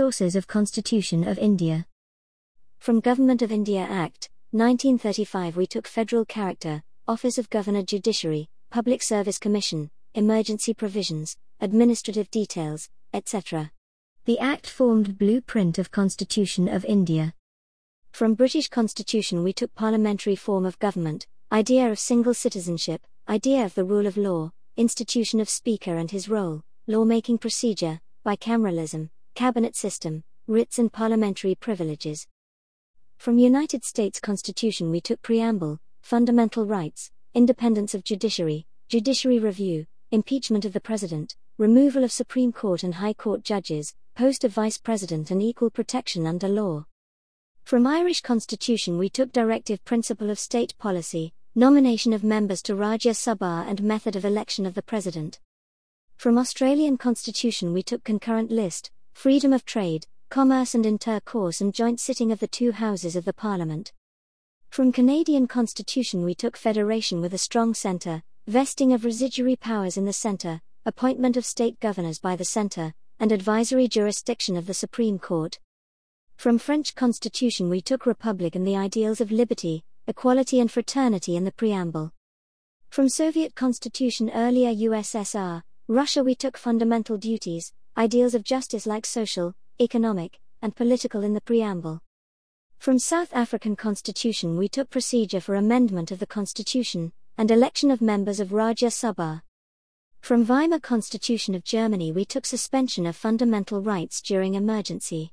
Sources of Constitution of India. From Government of India Act, 1935 we took federal character, Office of Governor Judiciary, Public Service Commission, emergency provisions, administrative details, etc. The Act formed blueprint of Constitution of India. From British Constitution we took parliamentary form of government, idea of single citizenship, idea of the rule of law, institution of speaker and his role, lawmaking procedure, bicameralism, cabinet system, writs and parliamentary privileges. From United States Constitution we took preamble, fundamental rights, independence of judiciary, judiciary review, impeachment of the president, removal of Supreme Court and High Court judges, post of vice president and equal protection under law. From Irish Constitution we took directive principle of state policy, nomination of members to Rajya Sabha and method of election of the president. From Australian Constitution we took concurrent list, freedom of trade, commerce and intercourse and joint sitting of the two houses of the parliament. From Canadian Constitution we took federation with a strong centre, vesting of residuary powers in the centre, appointment of state governors by the centre, and advisory jurisdiction of the Supreme Court. From French Constitution we took republic and the ideals of liberty, equality and fraternity in the preamble. From Soviet Constitution earlier USSR, Russia we took fundamental duties, ideals of justice like social, economic, and political in the preamble. From South African Constitution we took procedure for amendment of the Constitution, and election of members of Rajya Sabha. From Weimar Constitution of Germany we took suspension of fundamental rights during emergency.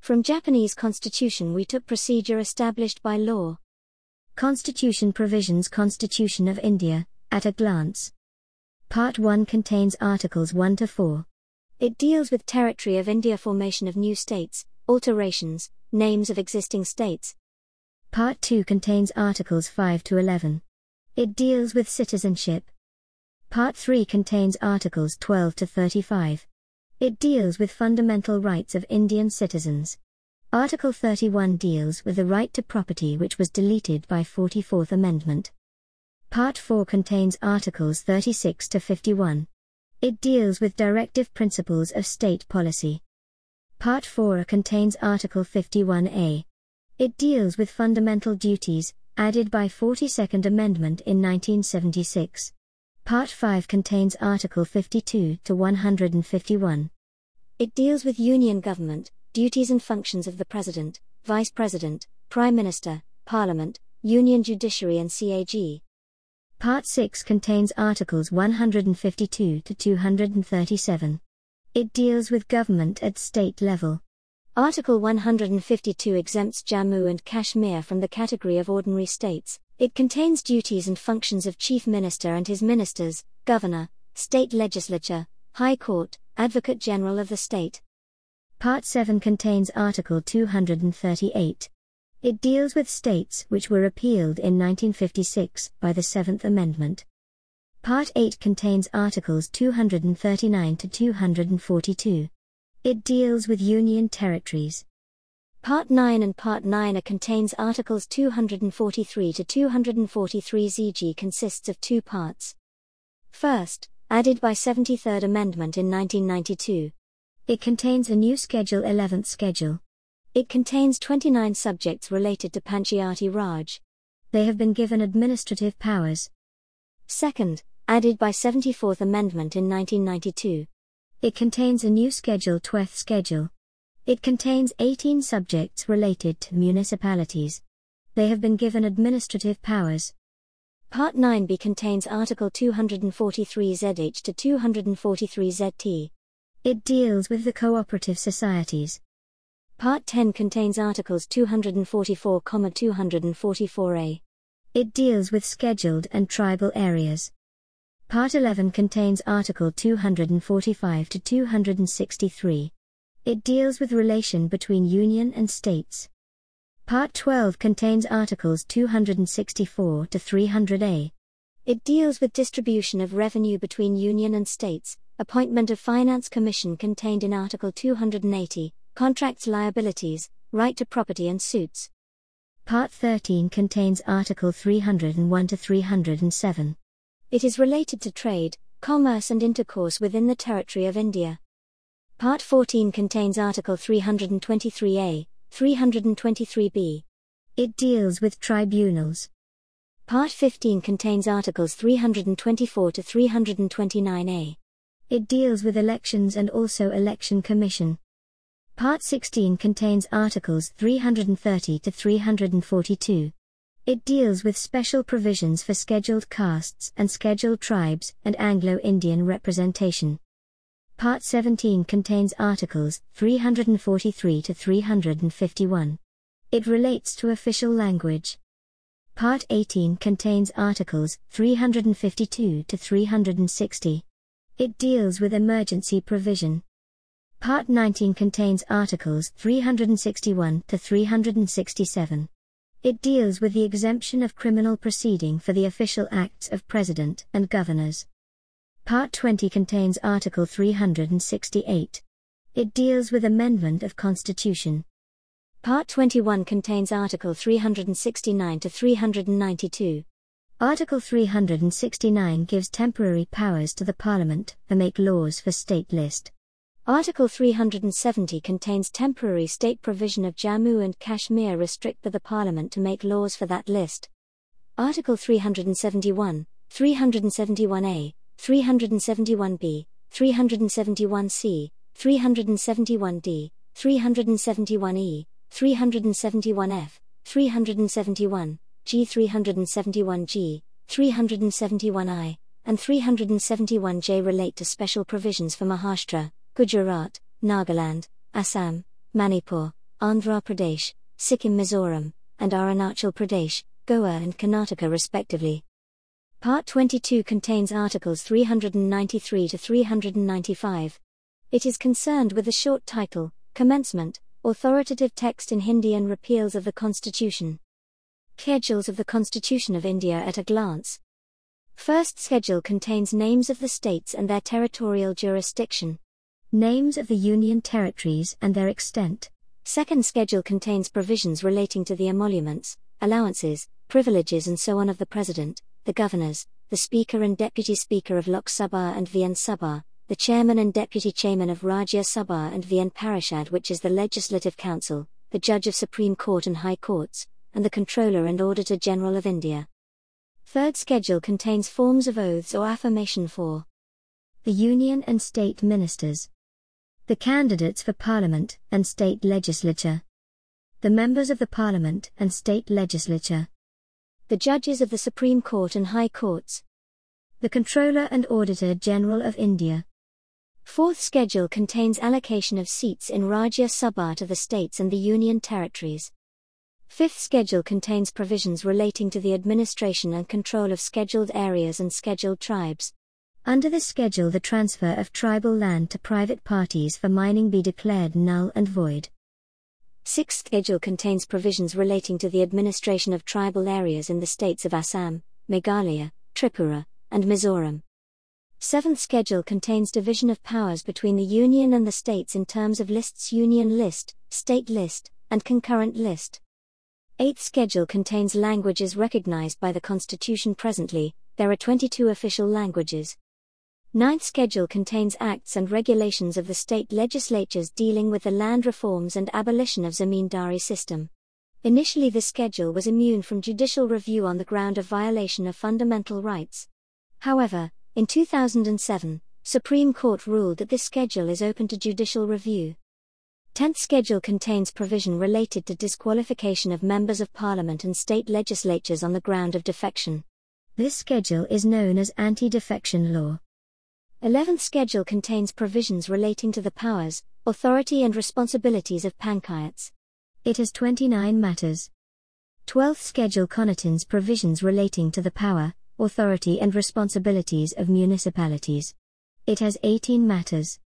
From Japanese Constitution we took procedure established by law. Constitution Provisions Constitution of India, at a glance. Part 1 contains Articles 1 to 4. It deals with territory of India formation of new states, alterations, names of existing states. Part 2 contains Articles 5 to 11. It deals with citizenship. Part 3 contains Articles 12 to 35. It deals with fundamental rights of Indian citizens. Article 31 deals with the right to property which was deleted by 44th Amendment. Part 4 contains Articles 36 to 51. It deals with directive principles of state policy. Part 4 contains Article 51A. It deals with fundamental duties, added by 42nd Amendment in 1976. Part 5 contains Article 52 to 151. It deals with union government, duties and functions of the President, Vice President, Prime Minister, Parliament, Union Judiciary and CAG. Part 6 contains Articles 152 to 237. It deals with government at state level. Article 152 exempts Jammu and Kashmir from the category of ordinary states. It contains duties and functions of Chief Minister and his ministers, Governor, State Legislature, High Court, Advocate General of the State. Part 7 contains Article 238. It deals with states which were repealed in 1956 by the Seventh Amendment. Part 8 contains Articles 239 to 242. It deals with Union territories. Part 9 and Part 9 contains Articles 243 to 243 ZG consists of two parts. First, added by 73rd Amendment in 1992. It contains a new Schedule 11th Schedule. It contains 29 subjects related to Panchayati Raj. They have been given administrative powers. Second, added by 74th Amendment in 1992. It contains a new Schedule 12th Schedule. It contains 18 subjects related to municipalities. They have been given administrative powers. Part 9b contains Article 243ZH to 243ZT. It deals with the cooperative societies. Part 10 contains Articles 244, 244a. It deals with scheduled and tribal areas. Part 11 contains Article 245 to 263. It deals with relation between union and states. Part 12 contains Articles 264 to 300A. It deals with distribution of revenue between union and states, appointment of finance commission contained in Article 280, contracts liabilities, right to property and suits. Part 13 contains Article 301 to 307. It is related to trade, commerce and intercourse within the territory of India. Part 14 contains Article 323A, 323B. It deals with tribunals. Part 15 contains Articles 324 to 329A. It deals with elections and also election commission. Part 16 contains Articles 330 to 342. It deals with special provisions for scheduled castes and scheduled tribes and Anglo Indian representation. Part 17 contains Articles 343 to 351. It relates to official language. Part 18 contains Articles 352 to 360. It deals with emergency provision. Part 19 contains Articles 361 to 367. It deals with the exemption of criminal proceeding for the official acts of President and Governors. Part 20 contains Article 368. It deals with amendment of Constitution. Part 21 contains Article 369 to 392. Article 369 gives temporary powers to the Parliament to make laws for state list. Article 370 contains temporary state provision of Jammu and Kashmir restrict the Parliament to make laws for that list. Article 371, 371A, 371B, 371C, 371D, 371E, 371F, 371, G 371G, 371I, and 371J relate to special provisions for Maharashtra, Gujarat, Nagaland, Assam, Manipur, Andhra Pradesh, Sikkim Mizoram, and Arunachal Pradesh, Goa and Karnataka respectively. Part 22 contains Articles 393 to 395. It is concerned with the short title, Commencement, authoritative text in Hindi and repeals of the Constitution. Schedules of the Constitution of India at a glance. First schedule contains names of the states and their territorial jurisdiction names of the Union territories and their extent. Second schedule contains provisions relating to the emoluments, allowances, privileges, and so on of the President, the governors, the Speaker and Deputy Speaker of Lok Sabha and Vidhan Sabha, the Chairman and Deputy Chairman of Rajya Sabha and Vidhan Parishad, which is the Legislative Council, the Judge of Supreme Court and High Courts, and the Comptroller and Auditor General of India. Third schedule contains forms of oaths or affirmation for the Union and State Ministers the candidates for Parliament and State Legislature, the members of the Parliament and State Legislature, the judges of the Supreme Court and High Courts, the Comptroller and Auditor General of India. Fourth schedule contains allocation of seats in Rajya Sabha to the states and the Union territories. Fifth schedule contains provisions relating to the administration and control of scheduled areas and scheduled tribes. Under this schedule the transfer of tribal land to private parties for mining be declared null and void. Sixth schedule contains provisions relating to the administration of tribal areas in the states of Assam, Meghalaya, Tripura, and Mizoram. Seventh schedule contains division of powers between the Union and the states in terms of lists Union list, State list, and concurrent list. Eighth schedule contains languages recognized by the Constitution presently, there are 22 official languages. Ninth Schedule contains acts and regulations of the state legislatures dealing with the land reforms and abolition of zamindari system. Initially this schedule was immune from judicial review on the ground of violation of fundamental rights. However, in 2007, Supreme Court ruled that this schedule is open to judicial review. 10th schedule contains provision related to disqualification of members of parliament and state legislatures on the ground of defection. This schedule is known as anti-defection law. 11th schedule contains provisions relating to the powers, authority and responsibilities of panchayats. It has 29 matters. 12th schedule contains provisions relating to the power, authority and responsibilities of municipalities. It has 18 matters.